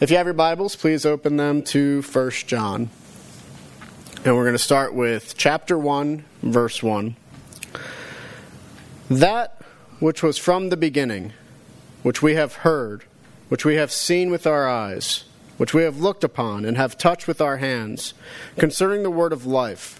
If you have your Bibles, please open them to 1 John. And we're going to start with chapter 1, verse 1. That which was from the beginning, which we have heard, which we have seen with our eyes, which we have looked upon and have touched with our hands, concerning the word of life.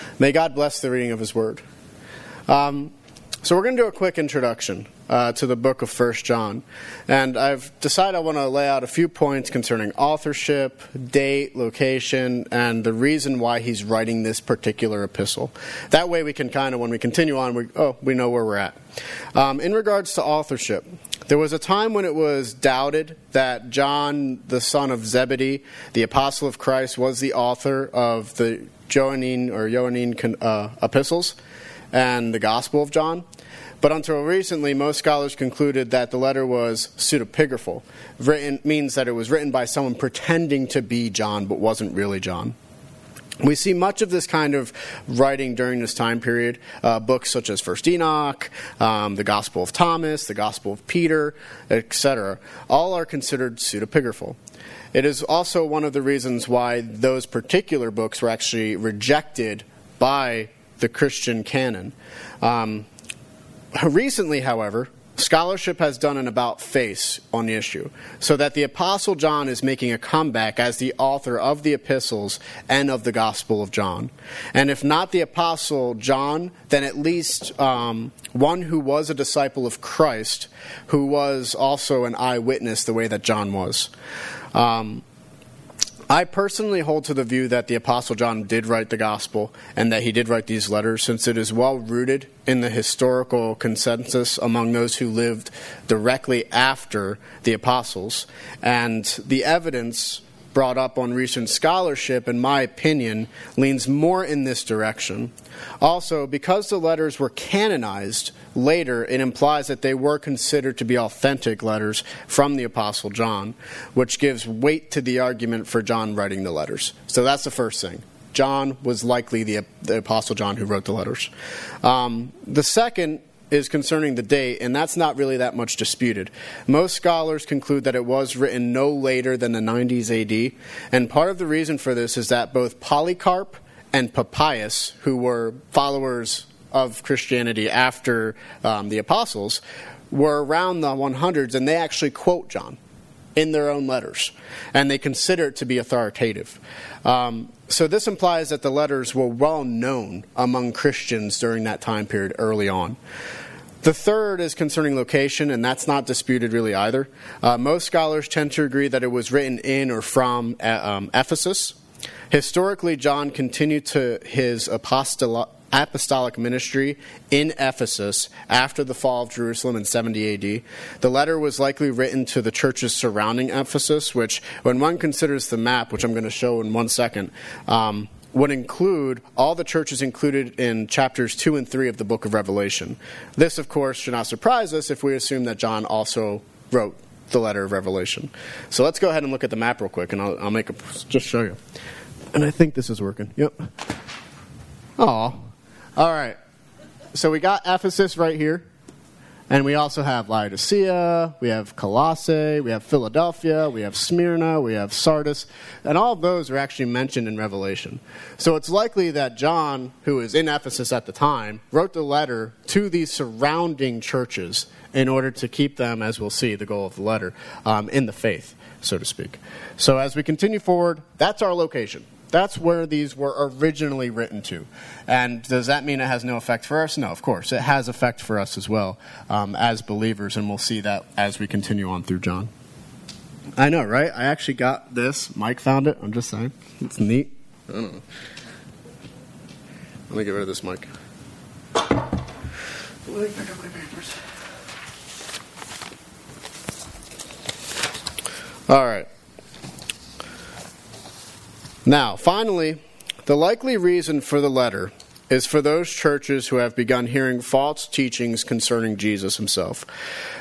May God bless the reading of His Word. Um, so we're going to do a quick introduction uh, to the book of First John, and I've decided I want to lay out a few points concerning authorship, date, location, and the reason why he's writing this particular epistle. That way, we can kind of, when we continue on, we oh we know where we're at. Um, in regards to authorship, there was a time when it was doubted that John, the son of Zebedee, the apostle of Christ, was the author of the Johannine or Johannine uh, epistles and the Gospel of John. But until recently, most scholars concluded that the letter was pseudepigraphal. Written means that it was written by someone pretending to be John, but wasn't really John. We see much of this kind of writing during this time period. Uh, books such as First Enoch, um, the Gospel of Thomas, the Gospel of Peter, etc., all are considered pseudepigraphal. It is also one of the reasons why those particular books were actually rejected by the Christian canon. Um, recently, however, scholarship has done an about face on the issue, so that the Apostle John is making a comeback as the author of the epistles and of the Gospel of John. And if not the Apostle John, then at least um, one who was a disciple of Christ, who was also an eyewitness the way that John was. Um, I personally hold to the view that the Apostle John did write the gospel and that he did write these letters since it is well rooted in the historical consensus among those who lived directly after the apostles. And the evidence brought up on recent scholarship, in my opinion, leans more in this direction. Also, because the letters were canonized later, it implies that they were considered to be authentic letters from the Apostle John, which gives weight to the argument for John writing the letters. So that's the first thing. John was likely the, the Apostle John who wrote the letters. Um, the second is concerning the date, and that's not really that much disputed. Most scholars conclude that it was written no later than the 90s AD, and part of the reason for this is that both Polycarp and Papias, who were followers of Christianity after um, the apostles, were around the 100s, and they actually quote John in their own letters, and they consider it to be authoritative. Um, so this implies that the letters were well known among Christians during that time period early on. The third is concerning location, and that's not disputed really either. Uh, most scholars tend to agree that it was written in or from uh, um, Ephesus. Historically, John continued to his apostolic apostolic ministry in Ephesus after the fall of Jerusalem in 70 AD. The letter was likely written to the churches surrounding Ephesus, which, when one considers the map, which I'm going to show in one second, um, would include all the churches included in chapters 2 and 3 of the book of Revelation. This, of course, should not surprise us if we assume that John also wrote the letter of Revelation. So let's go ahead and look at the map real quick, and I'll, I'll make a, just show you. And I think this is working. Yep. Oh, all right. So we got Ephesus right here. And we also have Laodicea, we have Colossae, we have Philadelphia, we have Smyrna, we have Sardis, and all of those are actually mentioned in Revelation. So it's likely that John, who was in Ephesus at the time, wrote the letter to these surrounding churches in order to keep them, as we'll see, the goal of the letter, um, in the faith, so to speak. So as we continue forward, that's our location. That's where these were originally written to. And does that mean it has no effect for us? No, of course. It has effect for us as well um, as believers, and we'll see that as we continue on through John. I know, right? I actually got this. Mike found it. I'm just saying. It's neat. I don't know. Let me get rid of this mic. Let me pick up my papers. All right. Now, finally, the likely reason for the letter is for those churches who have begun hearing false teachings concerning Jesus himself.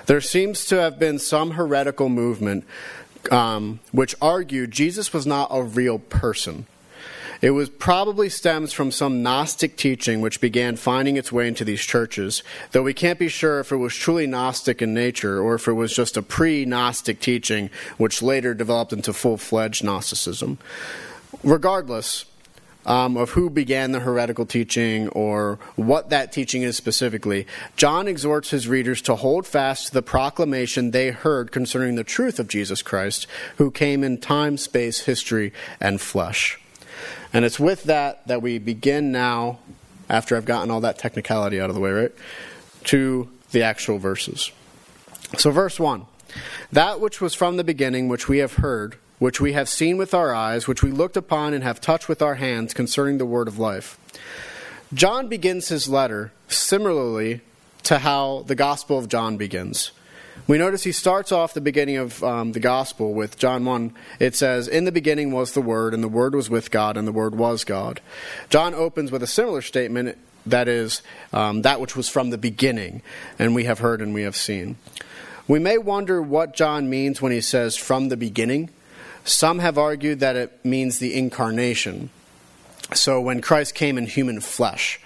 There seems to have been some heretical movement um, which argued Jesus was not a real person. It was probably stems from some Gnostic teaching which began finding its way into these churches, though we can't be sure if it was truly Gnostic in nature or if it was just a pre Gnostic teaching which later developed into full fledged Gnosticism. Regardless, um, of who began the heretical teaching or what that teaching is specifically, John exhorts his readers to hold fast to the proclamation they heard concerning the truth of Jesus Christ, who came in time, space, history, and flesh. And it's with that that we begin now, after I've gotten all that technicality out of the way, right, to the actual verses. So, verse 1 That which was from the beginning, which we have heard, which we have seen with our eyes, which we looked upon and have touched with our hands concerning the word of life. John begins his letter similarly to how the Gospel of John begins. We notice he starts off the beginning of um, the Gospel with John 1. It says, In the beginning was the Word, and the Word was with God, and the Word was God. John opens with a similar statement that is, um, that which was from the beginning, and we have heard and we have seen. We may wonder what John means when he says from the beginning. Some have argued that it means the incarnation. So when Christ came in human flesh.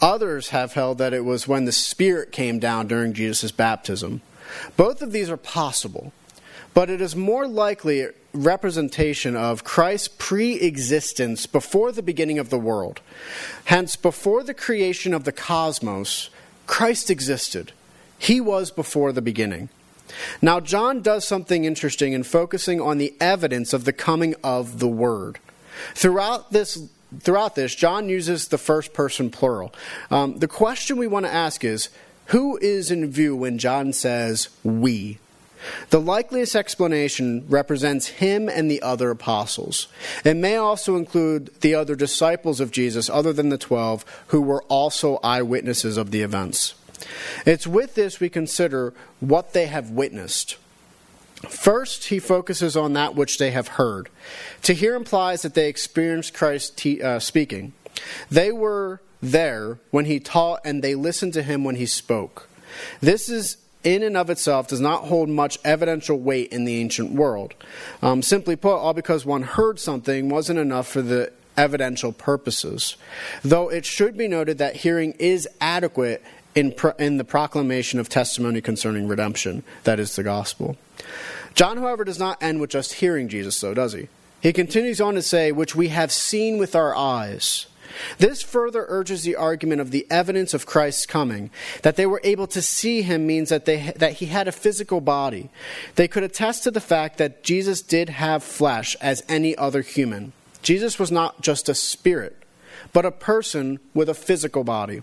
Others have held that it was when the Spirit came down during Jesus' baptism. Both of these are possible, but it is more likely a representation of Christ's pre existence before the beginning of the world. Hence, before the creation of the cosmos, Christ existed. He was before the beginning. Now, John does something interesting in focusing on the evidence of the coming of the Word. Throughout this, throughout this John uses the first person plural. Um, the question we want to ask is who is in view when John says we? The likeliest explanation represents him and the other apostles. It may also include the other disciples of Jesus, other than the twelve, who were also eyewitnesses of the events. It's with this we consider what they have witnessed. First, he focuses on that which they have heard. To hear implies that they experienced Christ te- uh, speaking. They were there when he taught, and they listened to him when he spoke. This is in and of itself does not hold much evidential weight in the ancient world. Um, simply put, all because one heard something wasn't enough for the evidential purposes. Though it should be noted that hearing is adequate in, pro- in the proclamation of testimony concerning redemption, that is the gospel. John, however, does not end with just hearing Jesus, though, does he? He continues on to say, which we have seen with our eyes. This further urges the argument of the evidence of Christ's coming. That they were able to see him means that, they, that he had a physical body. They could attest to the fact that Jesus did have flesh as any other human. Jesus was not just a spirit, but a person with a physical body.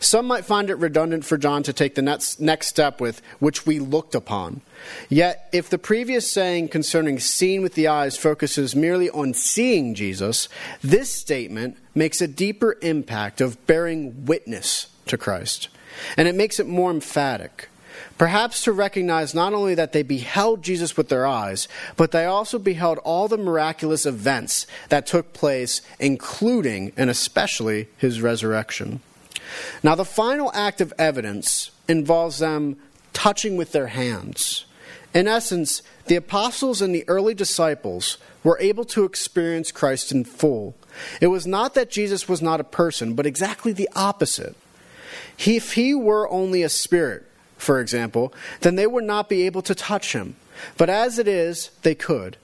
Some might find it redundant for John to take the next, next step with, which we looked upon. Yet, if the previous saying concerning seeing with the eyes focuses merely on seeing Jesus, this statement makes a deeper impact of bearing witness to Christ. And it makes it more emphatic. Perhaps to recognize not only that they beheld Jesus with their eyes, but they also beheld all the miraculous events that took place, including and especially his resurrection. Now, the final act of evidence involves them touching with their hands. In essence, the apostles and the early disciples were able to experience Christ in full. It was not that Jesus was not a person, but exactly the opposite. If he were only a spirit, for example, then they would not be able to touch him. But as it is, they could.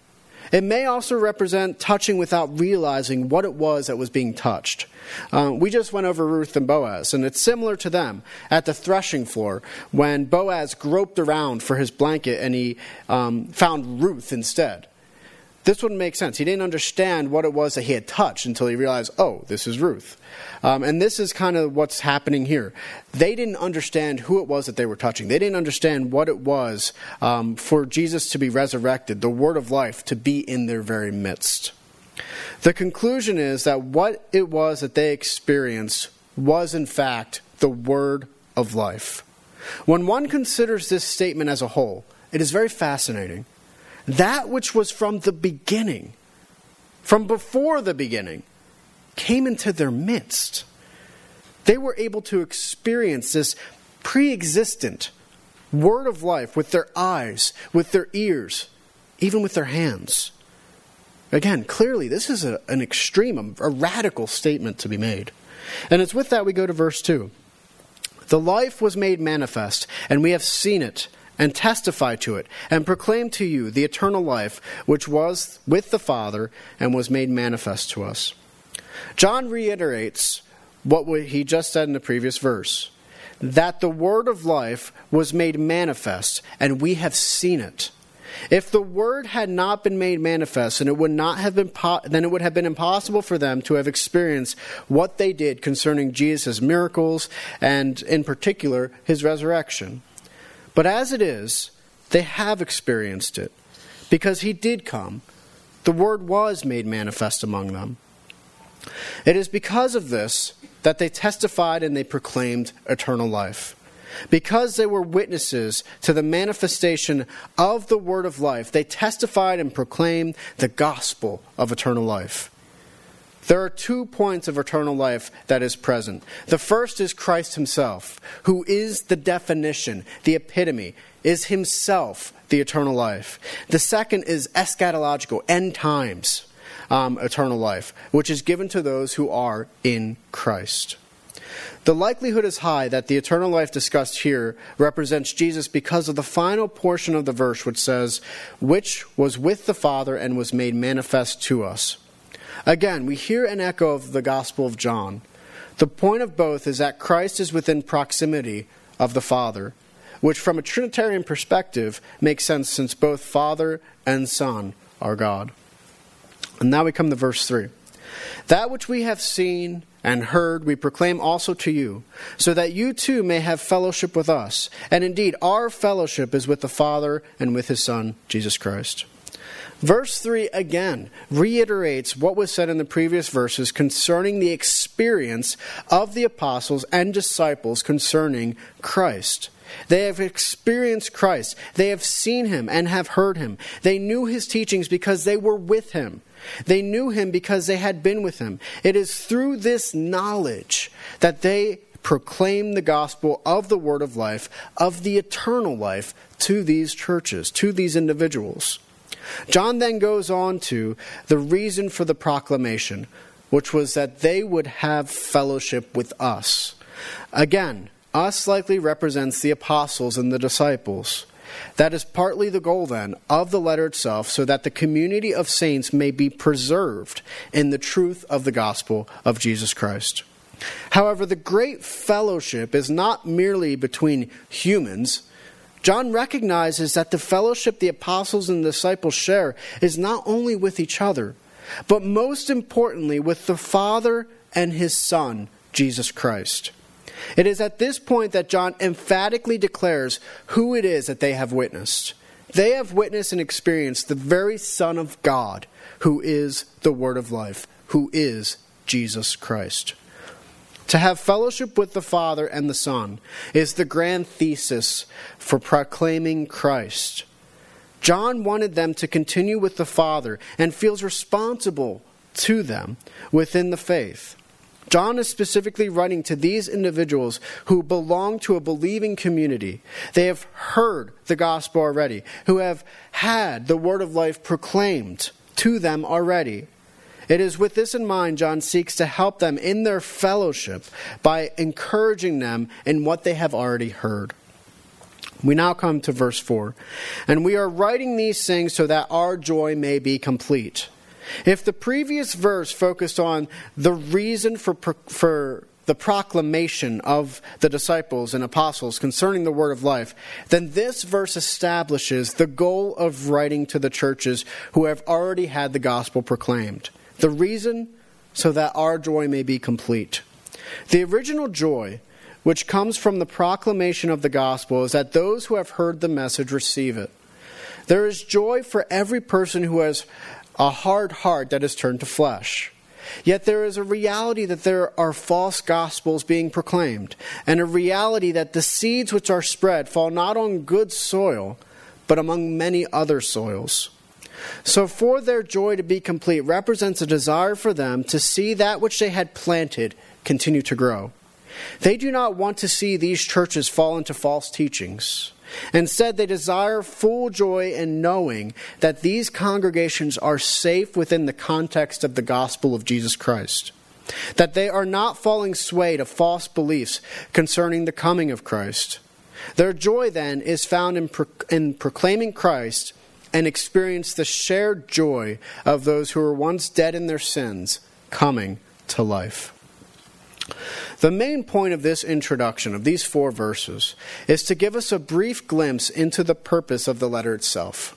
It may also represent touching without realizing what it was that was being touched. Uh, we just went over Ruth and Boaz, and it's similar to them at the threshing floor when Boaz groped around for his blanket and he um, found Ruth instead. This wouldn't make sense. He didn't understand what it was that he had touched until he realized, oh, this is Ruth. Um, and this is kind of what's happening here. They didn't understand who it was that they were touching. They didn't understand what it was um, for Jesus to be resurrected, the word of life to be in their very midst. The conclusion is that what it was that they experienced was, in fact, the word of life. When one considers this statement as a whole, it is very fascinating that which was from the beginning. from before the beginning, came into their midst. They were able to experience this pre existent word of life with their eyes, with their ears, even with their hands. Again, clearly, this is a, an extreme, a, a radical statement to be made. And it's with that we go to verse 2. The life was made manifest, and we have seen it, and testify to it, and proclaim to you the eternal life which was with the Father and was made manifest to us. John reiterates what he just said in the previous verse that the word of life was made manifest, and we have seen it. If the word had not been made manifest, then it would not have been po- then it would have been impossible for them to have experienced what they did concerning Jesus' miracles and in particular his resurrection. But as it is, they have experienced it because he did come. The word was made manifest among them. It is because of this that they testified and they proclaimed eternal life. Because they were witnesses to the manifestation of the word of life, they testified and proclaimed the gospel of eternal life. There are two points of eternal life that is present. The first is Christ himself, who is the definition, the epitome, is himself the eternal life. The second is eschatological, end times um, eternal life, which is given to those who are in Christ. The likelihood is high that the eternal life discussed here represents Jesus because of the final portion of the verse, which says, Which was with the Father and was made manifest to us. Again, we hear an echo of the Gospel of John. The point of both is that Christ is within proximity of the Father, which from a Trinitarian perspective makes sense since both Father and Son are God. And now we come to verse 3. That which we have seen and heard we proclaim also to you, so that you too may have fellowship with us. And indeed, our fellowship is with the Father and with his Son, Jesus Christ. Verse 3 again reiterates what was said in the previous verses concerning the experience of the apostles and disciples concerning Christ. They have experienced Christ. They have seen him and have heard him. They knew his teachings because they were with him. They knew him because they had been with him. It is through this knowledge that they proclaim the gospel of the word of life, of the eternal life, to these churches, to these individuals. John then goes on to the reason for the proclamation, which was that they would have fellowship with us. Again, us likely represents the apostles and the disciples. That is partly the goal, then, of the letter itself, so that the community of saints may be preserved in the truth of the gospel of Jesus Christ. However, the great fellowship is not merely between humans. John recognizes that the fellowship the apostles and disciples share is not only with each other, but most importantly with the Father and his Son, Jesus Christ. It is at this point that John emphatically declares who it is that they have witnessed. They have witnessed and experienced the very Son of God, who is the Word of life, who is Jesus Christ. To have fellowship with the Father and the Son is the grand thesis for proclaiming Christ. John wanted them to continue with the Father and feels responsible to them within the faith. John is specifically writing to these individuals who belong to a believing community. They have heard the gospel already, who have had the word of life proclaimed to them already. It is with this in mind John seeks to help them in their fellowship by encouraging them in what they have already heard. We now come to verse 4. And we are writing these things so that our joy may be complete. If the previous verse focused on the reason for, for the proclamation of the disciples and apostles concerning the word of life, then this verse establishes the goal of writing to the churches who have already had the gospel proclaimed. The reason? So that our joy may be complete. The original joy, which comes from the proclamation of the gospel, is that those who have heard the message receive it. There is joy for every person who has a hard heart that is turned to flesh. Yet there is a reality that there are false gospels being proclaimed, and a reality that the seeds which are spread fall not on good soil, but among many other soils. So, for their joy to be complete represents a desire for them to see that which they had planted continue to grow. They do not want to see these churches fall into false teachings. Instead, they desire full joy in knowing that these congregations are safe within the context of the gospel of Jesus Christ, that they are not falling sway to false beliefs concerning the coming of Christ. Their joy, then, is found in, pro- in proclaiming Christ and experience the shared joy of those who were once dead in their sins coming to life. The main point of this introduction, of these four verses, is to give us a brief glimpse into the purpose of the letter itself.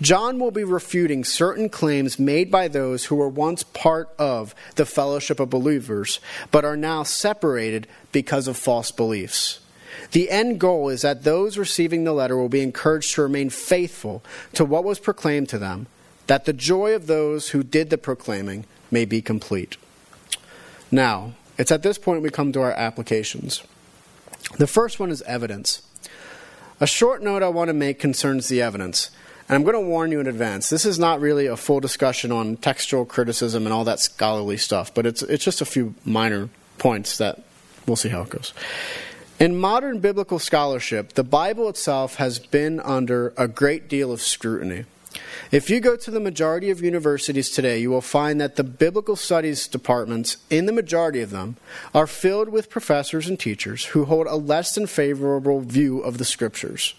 John will be refuting certain claims made by those who were once part of the fellowship of believers, but are now separated because of false beliefs. The end goal is that those receiving the letter will be encouraged to remain faithful to what was proclaimed to them, that the joy of those who did the proclaiming may be complete. Now, it's at this point we come to our applications. The first one is evidence. A short note I want to make concerns the evidence. And I'm going to warn you in advance. This is not really a full discussion on textual criticism and all that scholarly stuff, but it's, it's just a few minor points that we'll see how it goes. In modern biblical scholarship, the Bible itself has been under a great deal of scrutiny. If you go to the majority of universities today, you will find that the biblical studies departments, in the majority of them, are filled with professors and teachers who hold a less than favorable view of the scriptures.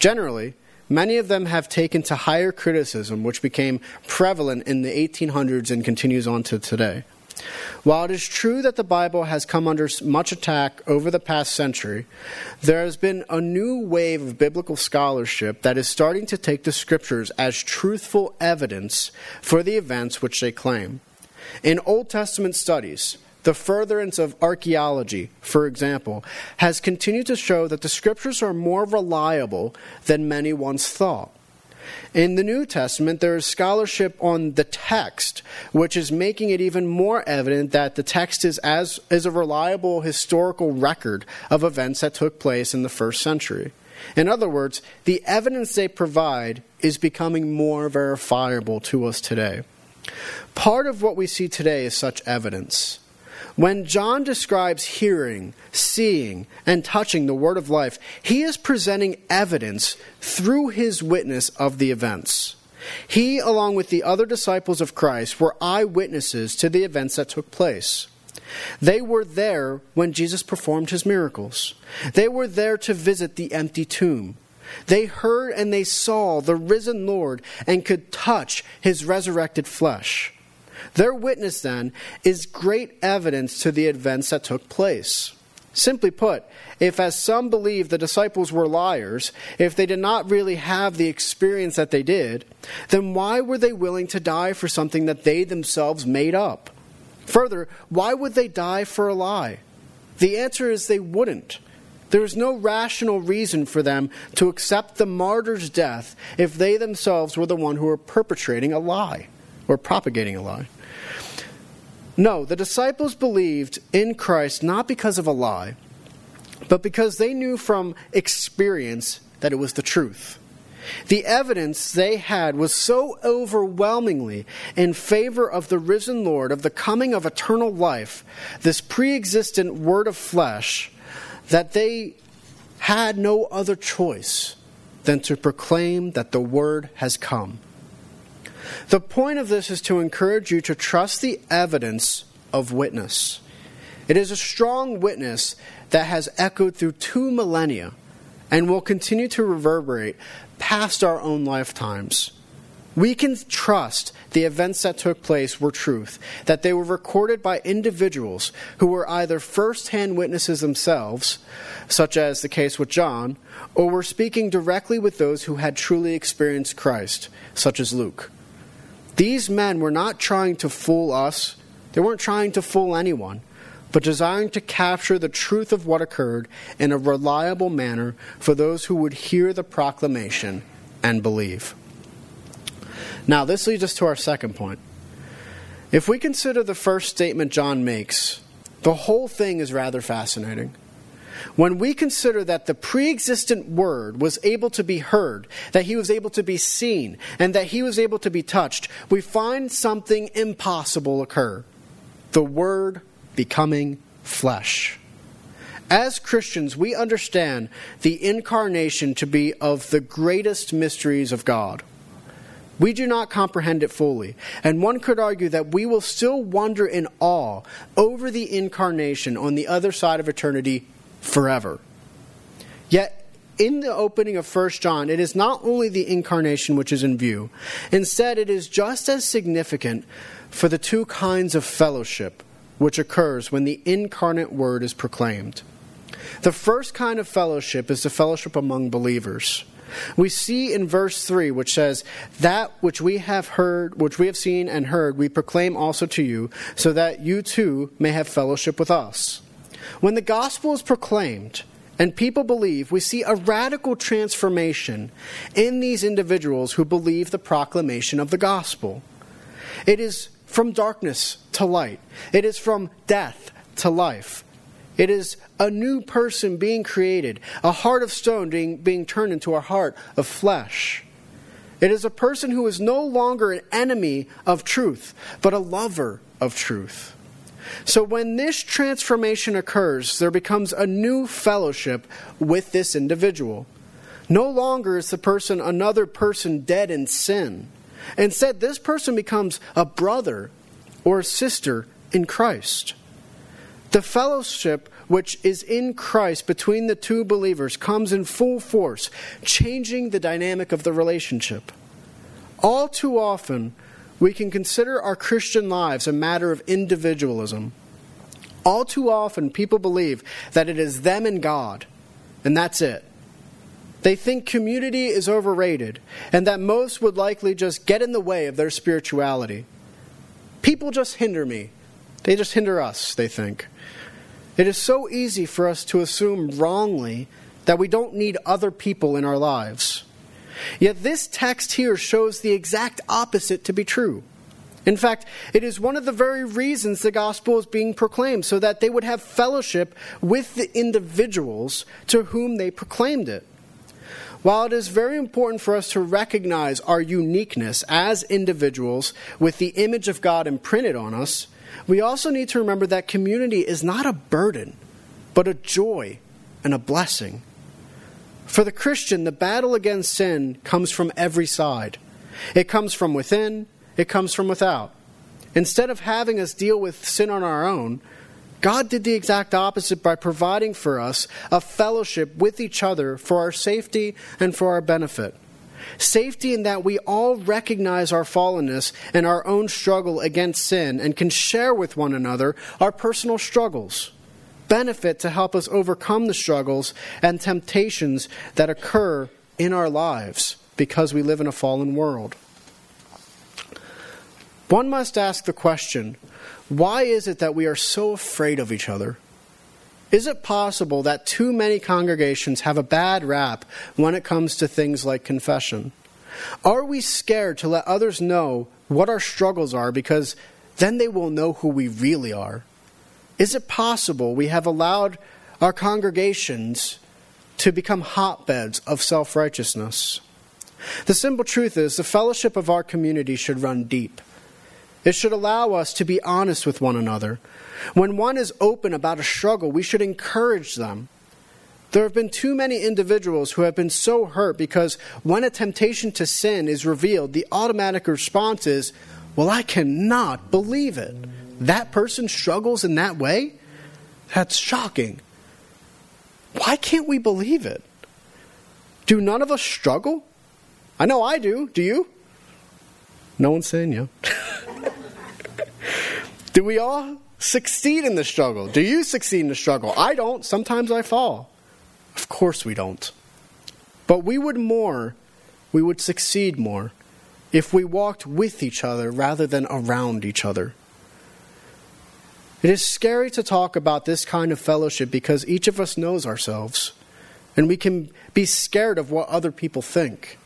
Generally, many of them have taken to higher criticism, which became prevalent in the 1800s and continues on to today. While it is true that the Bible has come under much attack over the past century, there has been a new wave of biblical scholarship that is starting to take the scriptures as truthful evidence for the events which they claim. In Old Testament studies, the furtherance of archaeology, for example, has continued to show that the scriptures are more reliable than many once thought. In the New Testament, there is scholarship on the text, which is making it even more evident that the text is, as, is a reliable historical record of events that took place in the first century. In other words, the evidence they provide is becoming more verifiable to us today. Part of what we see today is such evidence. When John describes hearing, seeing, and touching the word of life, he is presenting evidence through his witness of the events. He, along with the other disciples of Christ, were eyewitnesses to the events that took place. They were there when Jesus performed his miracles. They were there to visit the empty tomb. They heard and they saw the risen Lord and could touch his resurrected flesh. Their witness, then, is great evidence to the events that took place. Simply put, if, as some believe, the disciples were liars, if they did not really have the experience that they did, then why were they willing to die for something that they themselves made up? Further, why would they die for a lie? The answer is they wouldn't. There is no rational reason for them to accept the martyr's death if they themselves were the one who were perpetrating a lie or propagating a lie. No, the disciples believed in Christ not because of a lie, but because they knew from experience that it was the truth. The evidence they had was so overwhelmingly in favor of the risen Lord, of the coming of eternal life, this pre existent word of flesh, that they had no other choice than to proclaim that the word has come. The point of this is to encourage you to trust the evidence of witness. It is a strong witness that has echoed through two millennia and will continue to reverberate past our own lifetimes. We can trust the events that took place were truth, that they were recorded by individuals who were either first hand witnesses themselves, such as the case with John, or were speaking directly with those who had truly experienced Christ, such as Luke. These men were not trying to fool us, they weren't trying to fool anyone, but desiring to capture the truth of what occurred in a reliable manner for those who would hear the proclamation and believe. Now, this leads us to our second point. If we consider the first statement John makes, the whole thing is rather fascinating. When we consider that the pre existent Word was able to be heard, that He was able to be seen, and that He was able to be touched, we find something impossible occur the Word becoming flesh. As Christians, we understand the incarnation to be of the greatest mysteries of God. We do not comprehend it fully, and one could argue that we will still wonder in awe over the incarnation on the other side of eternity forever. Yet, in the opening of 1 John, it is not only the incarnation which is in view, instead, it is just as significant for the two kinds of fellowship which occurs when the incarnate word is proclaimed. The first kind of fellowship is the fellowship among believers. We see in verse 3, which says, That which we have heard, which we have seen and heard, we proclaim also to you, so that you too may have fellowship with us. When the gospel is proclaimed and people believe, we see a radical transformation in these individuals who believe the proclamation of the gospel. It is from darkness to light, it is from death to life. It is a new person being created, a heart of stone being, being turned into a heart of flesh. It is a person who is no longer an enemy of truth, but a lover of truth. So when this transformation occurs, there becomes a new fellowship with this individual. No longer is the person another person dead in sin. Instead, this person becomes a brother or a sister in Christ. The fellowship which is in Christ between the two believers comes in full force, changing the dynamic of the relationship. All too often, we can consider our Christian lives a matter of individualism. All too often, people believe that it is them and God, and that's it. They think community is overrated, and that most would likely just get in the way of their spirituality. People just hinder me. They just hinder us, they think. It is so easy for us to assume wrongly that we don't need other people in our lives. Yet this text here shows the exact opposite to be true. In fact, it is one of the very reasons the gospel is being proclaimed, so that they would have fellowship with the individuals to whom they proclaimed it. While it is very important for us to recognize our uniqueness as individuals with the image of God imprinted on us, we also need to remember that community is not a burden, but a joy and a blessing. For the Christian, the battle against sin comes from every side. It comes from within, it comes from without. Instead of having us deal with sin on our own, God did the exact opposite by providing for us a fellowship with each other for our safety and for our benefit. Safety in that we all recognize our fallenness and our own struggle against sin and can share with one another our personal struggles benefit to help us overcome the struggles and temptations that occur in our lives because we live in a fallen world. One must ask the question why is it that we are so afraid of each other? Is it possible that too many congregations have a bad rap when it comes to things like confession? Are we scared to let others know what our struggles are because then they will know who we really are? Is it possible we have allowed our congregations to become hotbeds of self righteousness? The simple truth is the fellowship of our community should run deep. It should allow us to be honest with one another. When one is open about a struggle, we should encourage them. There have been too many individuals who have been so hurt because when a temptation to sin is revealed, the automatic response is, Well, I cannot believe it that person struggles in that way, that's shocking. Why can't we believe it? Do none of us struggle? I know I do. Do you? No one's saying you. do we all succeed in the struggle? Do you succeed in the struggle? I don't. Sometimes I fall. Of course we don't. But we would more, we would succeed more if we walked with each other rather than around each other. It is scary to talk about this kind of fellowship because each of us knows ourselves, and we can be scared of what other people think.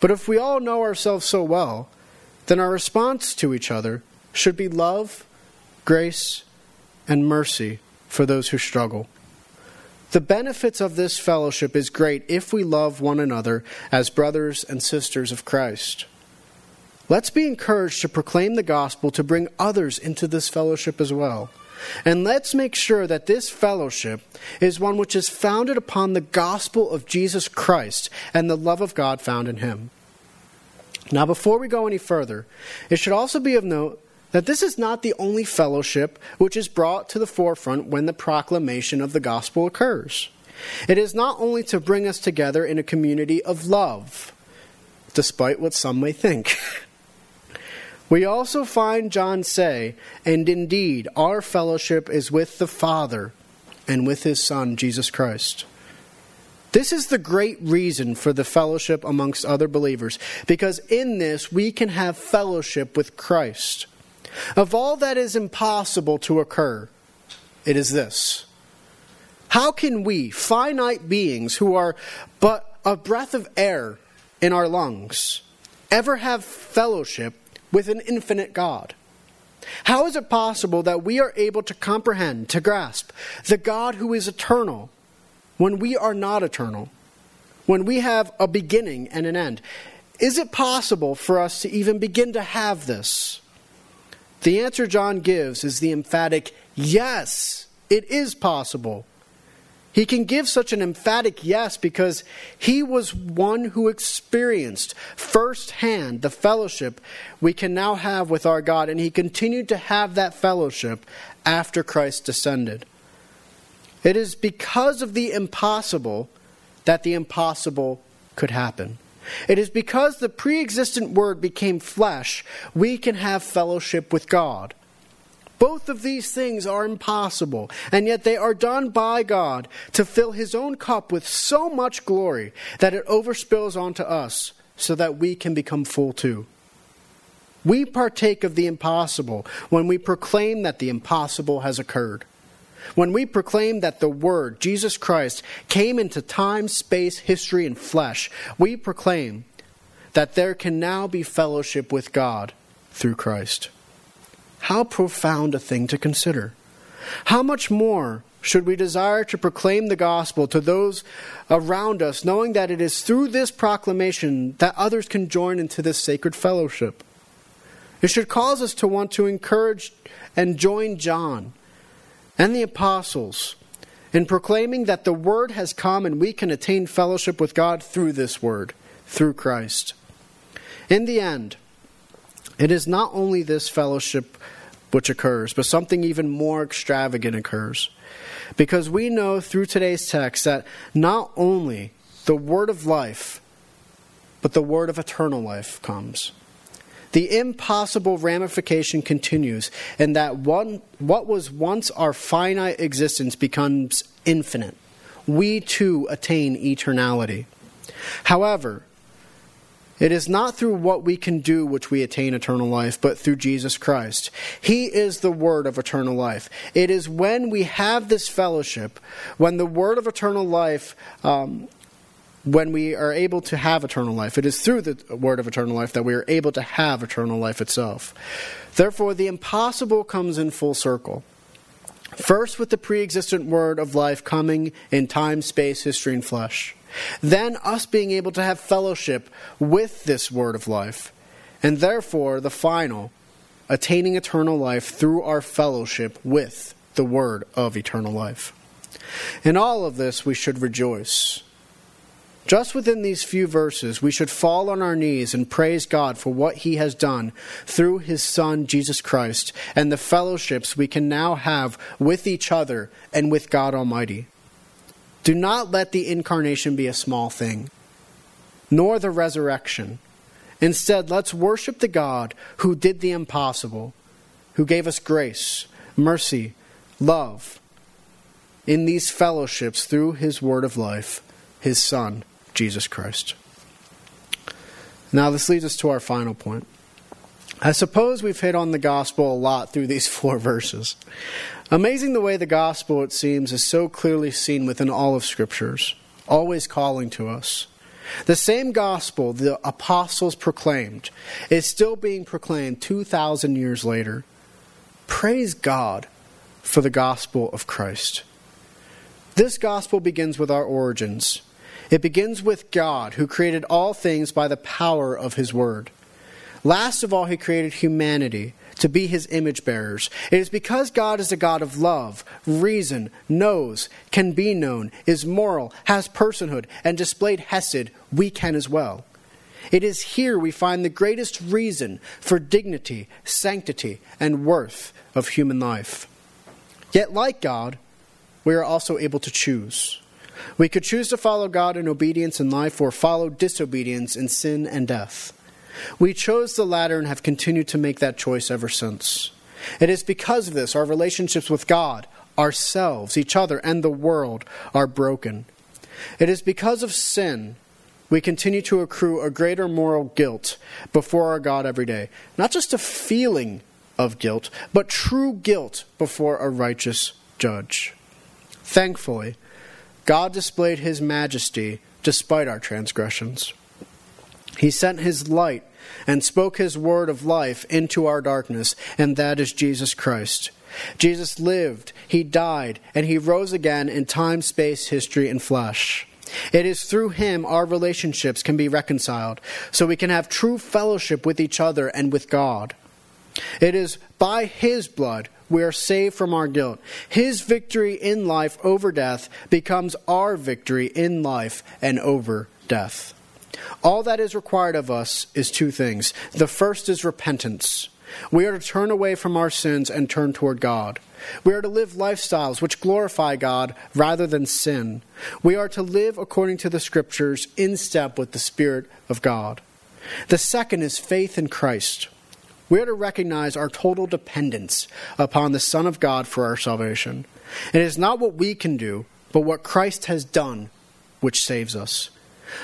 But if we all know ourselves so well, then our response to each other should be love, grace, and mercy for those who struggle. The benefits of this fellowship is great if we love one another as brothers and sisters of Christ. Let's be encouraged to proclaim the gospel to bring others into this fellowship as well. And let's make sure that this fellowship is one which is founded upon the gospel of Jesus Christ and the love of God found in him. Now, before we go any further, it should also be of note that this is not the only fellowship which is brought to the forefront when the proclamation of the gospel occurs. It is not only to bring us together in a community of love, despite what some may think. we also find John say, And indeed, our fellowship is with the Father and with his Son, Jesus Christ. This is the great reason for the fellowship amongst other believers, because in this we can have fellowship with Christ. Of all that is impossible to occur, it is this. How can we, finite beings who are but a breath of air in our lungs, ever have fellowship with an infinite God? How is it possible that we are able to comprehend, to grasp, the God who is eternal when we are not eternal? When we have a beginning and an end? Is it possible for us to even begin to have this? The answer John gives is the emphatic yes, it is possible. He can give such an emphatic yes because he was one who experienced firsthand the fellowship we can now have with our God, and he continued to have that fellowship after Christ descended. It is because of the impossible that the impossible could happen. It is because the pre existent Word became flesh, we can have fellowship with God. Both of these things are impossible, and yet they are done by God to fill His own cup with so much glory that it overspills onto us so that we can become full too. We partake of the impossible when we proclaim that the impossible has occurred. When we proclaim that the Word, Jesus Christ, came into time, space, history, and flesh, we proclaim that there can now be fellowship with God through Christ. How profound a thing to consider. How much more should we desire to proclaim the gospel to those around us, knowing that it is through this proclamation that others can join into this sacred fellowship? It should cause us to want to encourage and join John and the apostles in proclaiming that the Word has come and we can attain fellowship with God through this Word, through Christ. In the end, it is not only this fellowship which occurs, but something even more extravagant occurs. Because we know through today's text that not only the Word of life, but the Word of eternal life comes. The impossible ramification continues in that one, what was once our finite existence becomes infinite. We too attain eternality. However, it is not through what we can do which we attain eternal life, but through Jesus Christ. He is the word of eternal life. It is when we have this fellowship, when the word of eternal life um, when we are able to have eternal life. It is through the word of eternal life that we are able to have eternal life itself. Therefore, the impossible comes in full circle. First, with the pre existent word of life coming in time, space, history, and flesh. Then, us being able to have fellowship with this word of life. And therefore, the final, attaining eternal life through our fellowship with the word of eternal life. In all of this, we should rejoice just within these few verses, we should fall on our knees and praise God for what He has done through His Son, Jesus Christ, and the fellowships we can now have with each other and with God Almighty. Do not let the incarnation be a small thing, nor the resurrection. Instead, let's worship the God who did the impossible, who gave us grace, mercy, love in these fellowships through His word of life, His Son. Jesus Christ. Now, this leads us to our final point. I suppose we've hit on the gospel a lot through these four verses. Amazing the way the gospel, it seems, is so clearly seen within all of Scriptures, always calling to us. The same gospel the apostles proclaimed is still being proclaimed 2,000 years later. Praise God for the gospel of Christ. This gospel begins with our origins. It begins with God, who created all things by the power of his word. Last of all, he created humanity to be his image bearers. It is because God is a God of love, reason, knows, can be known, is moral, has personhood, and displayed Hesed, we can as well. It is here we find the greatest reason for dignity, sanctity, and worth of human life. Yet, like God, we are also able to choose. We could choose to follow God in obedience in life or follow disobedience in sin and death. We chose the latter and have continued to make that choice ever since. It is because of this our relationships with God, ourselves, each other, and the world are broken. It is because of sin we continue to accrue a greater moral guilt before our God every day. Not just a feeling of guilt, but true guilt before a righteous judge. Thankfully, God displayed his majesty despite our transgressions. He sent his light and spoke his word of life into our darkness, and that is Jesus Christ. Jesus lived, he died, and he rose again in time, space, history, and flesh. It is through him our relationships can be reconciled, so we can have true fellowship with each other and with God. It is by his blood we are saved from our guilt. His victory in life over death becomes our victory in life and over death. All that is required of us is two things. The first is repentance. We are to turn away from our sins and turn toward God. We are to live lifestyles which glorify God rather than sin. We are to live according to the Scriptures in step with the Spirit of God. The second is faith in Christ. We are to recognize our total dependence upon the Son of God for our salvation. It is not what we can do, but what Christ has done which saves us.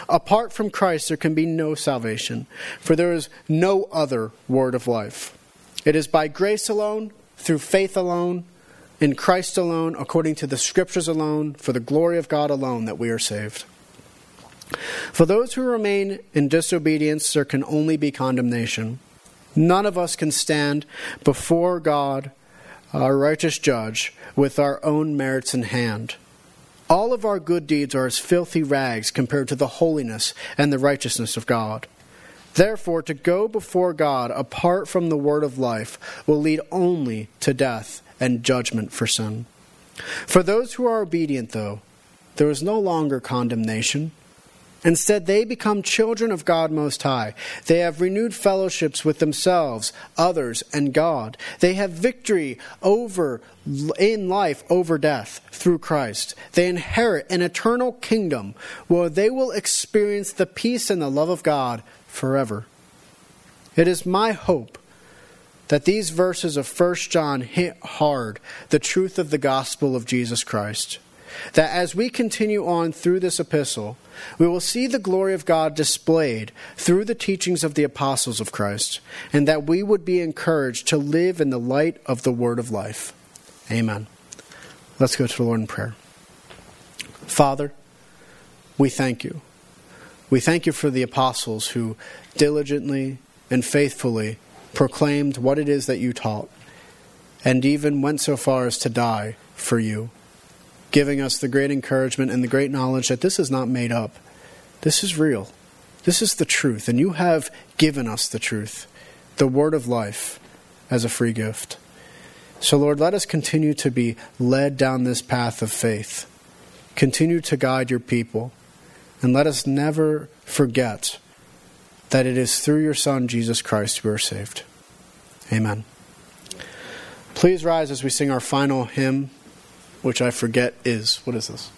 Apart from Christ, there can be no salvation, for there is no other word of life. It is by grace alone, through faith alone, in Christ alone, according to the Scriptures alone, for the glory of God alone, that we are saved. For those who remain in disobedience, there can only be condemnation. None of us can stand before God, our righteous judge, with our own merits in hand. All of our good deeds are as filthy rags compared to the holiness and the righteousness of God. Therefore, to go before God apart from the word of life will lead only to death and judgment for sin. For those who are obedient, though, there is no longer condemnation. Instead, they become children of God Most High. They have renewed fellowships with themselves, others, and God. They have victory over in life over death through Christ. They inherit an eternal kingdom where they will experience the peace and the love of God forever. It is my hope that these verses of 1 John hit hard the truth of the gospel of Jesus Christ. That as we continue on through this epistle, we will see the glory of God displayed through the teachings of the apostles of Christ, and that we would be encouraged to live in the light of the word of life. Amen. Let's go to the Lord in prayer. Father, we thank you. We thank you for the apostles who diligently and faithfully proclaimed what it is that you taught, and even went so far as to die for you, giving us the great encouragement and the great knowledge that this is not made up. This is real. This is the truth, and you have given us the truth, the word of life, as a free gift. So, Lord, let us continue to be led down this path of faith. Continue to guide your people. And let us never forget that it is through your Son, Jesus Christ, we are saved. Amen. Please rise as we sing our final hymn, which I forget is what is this?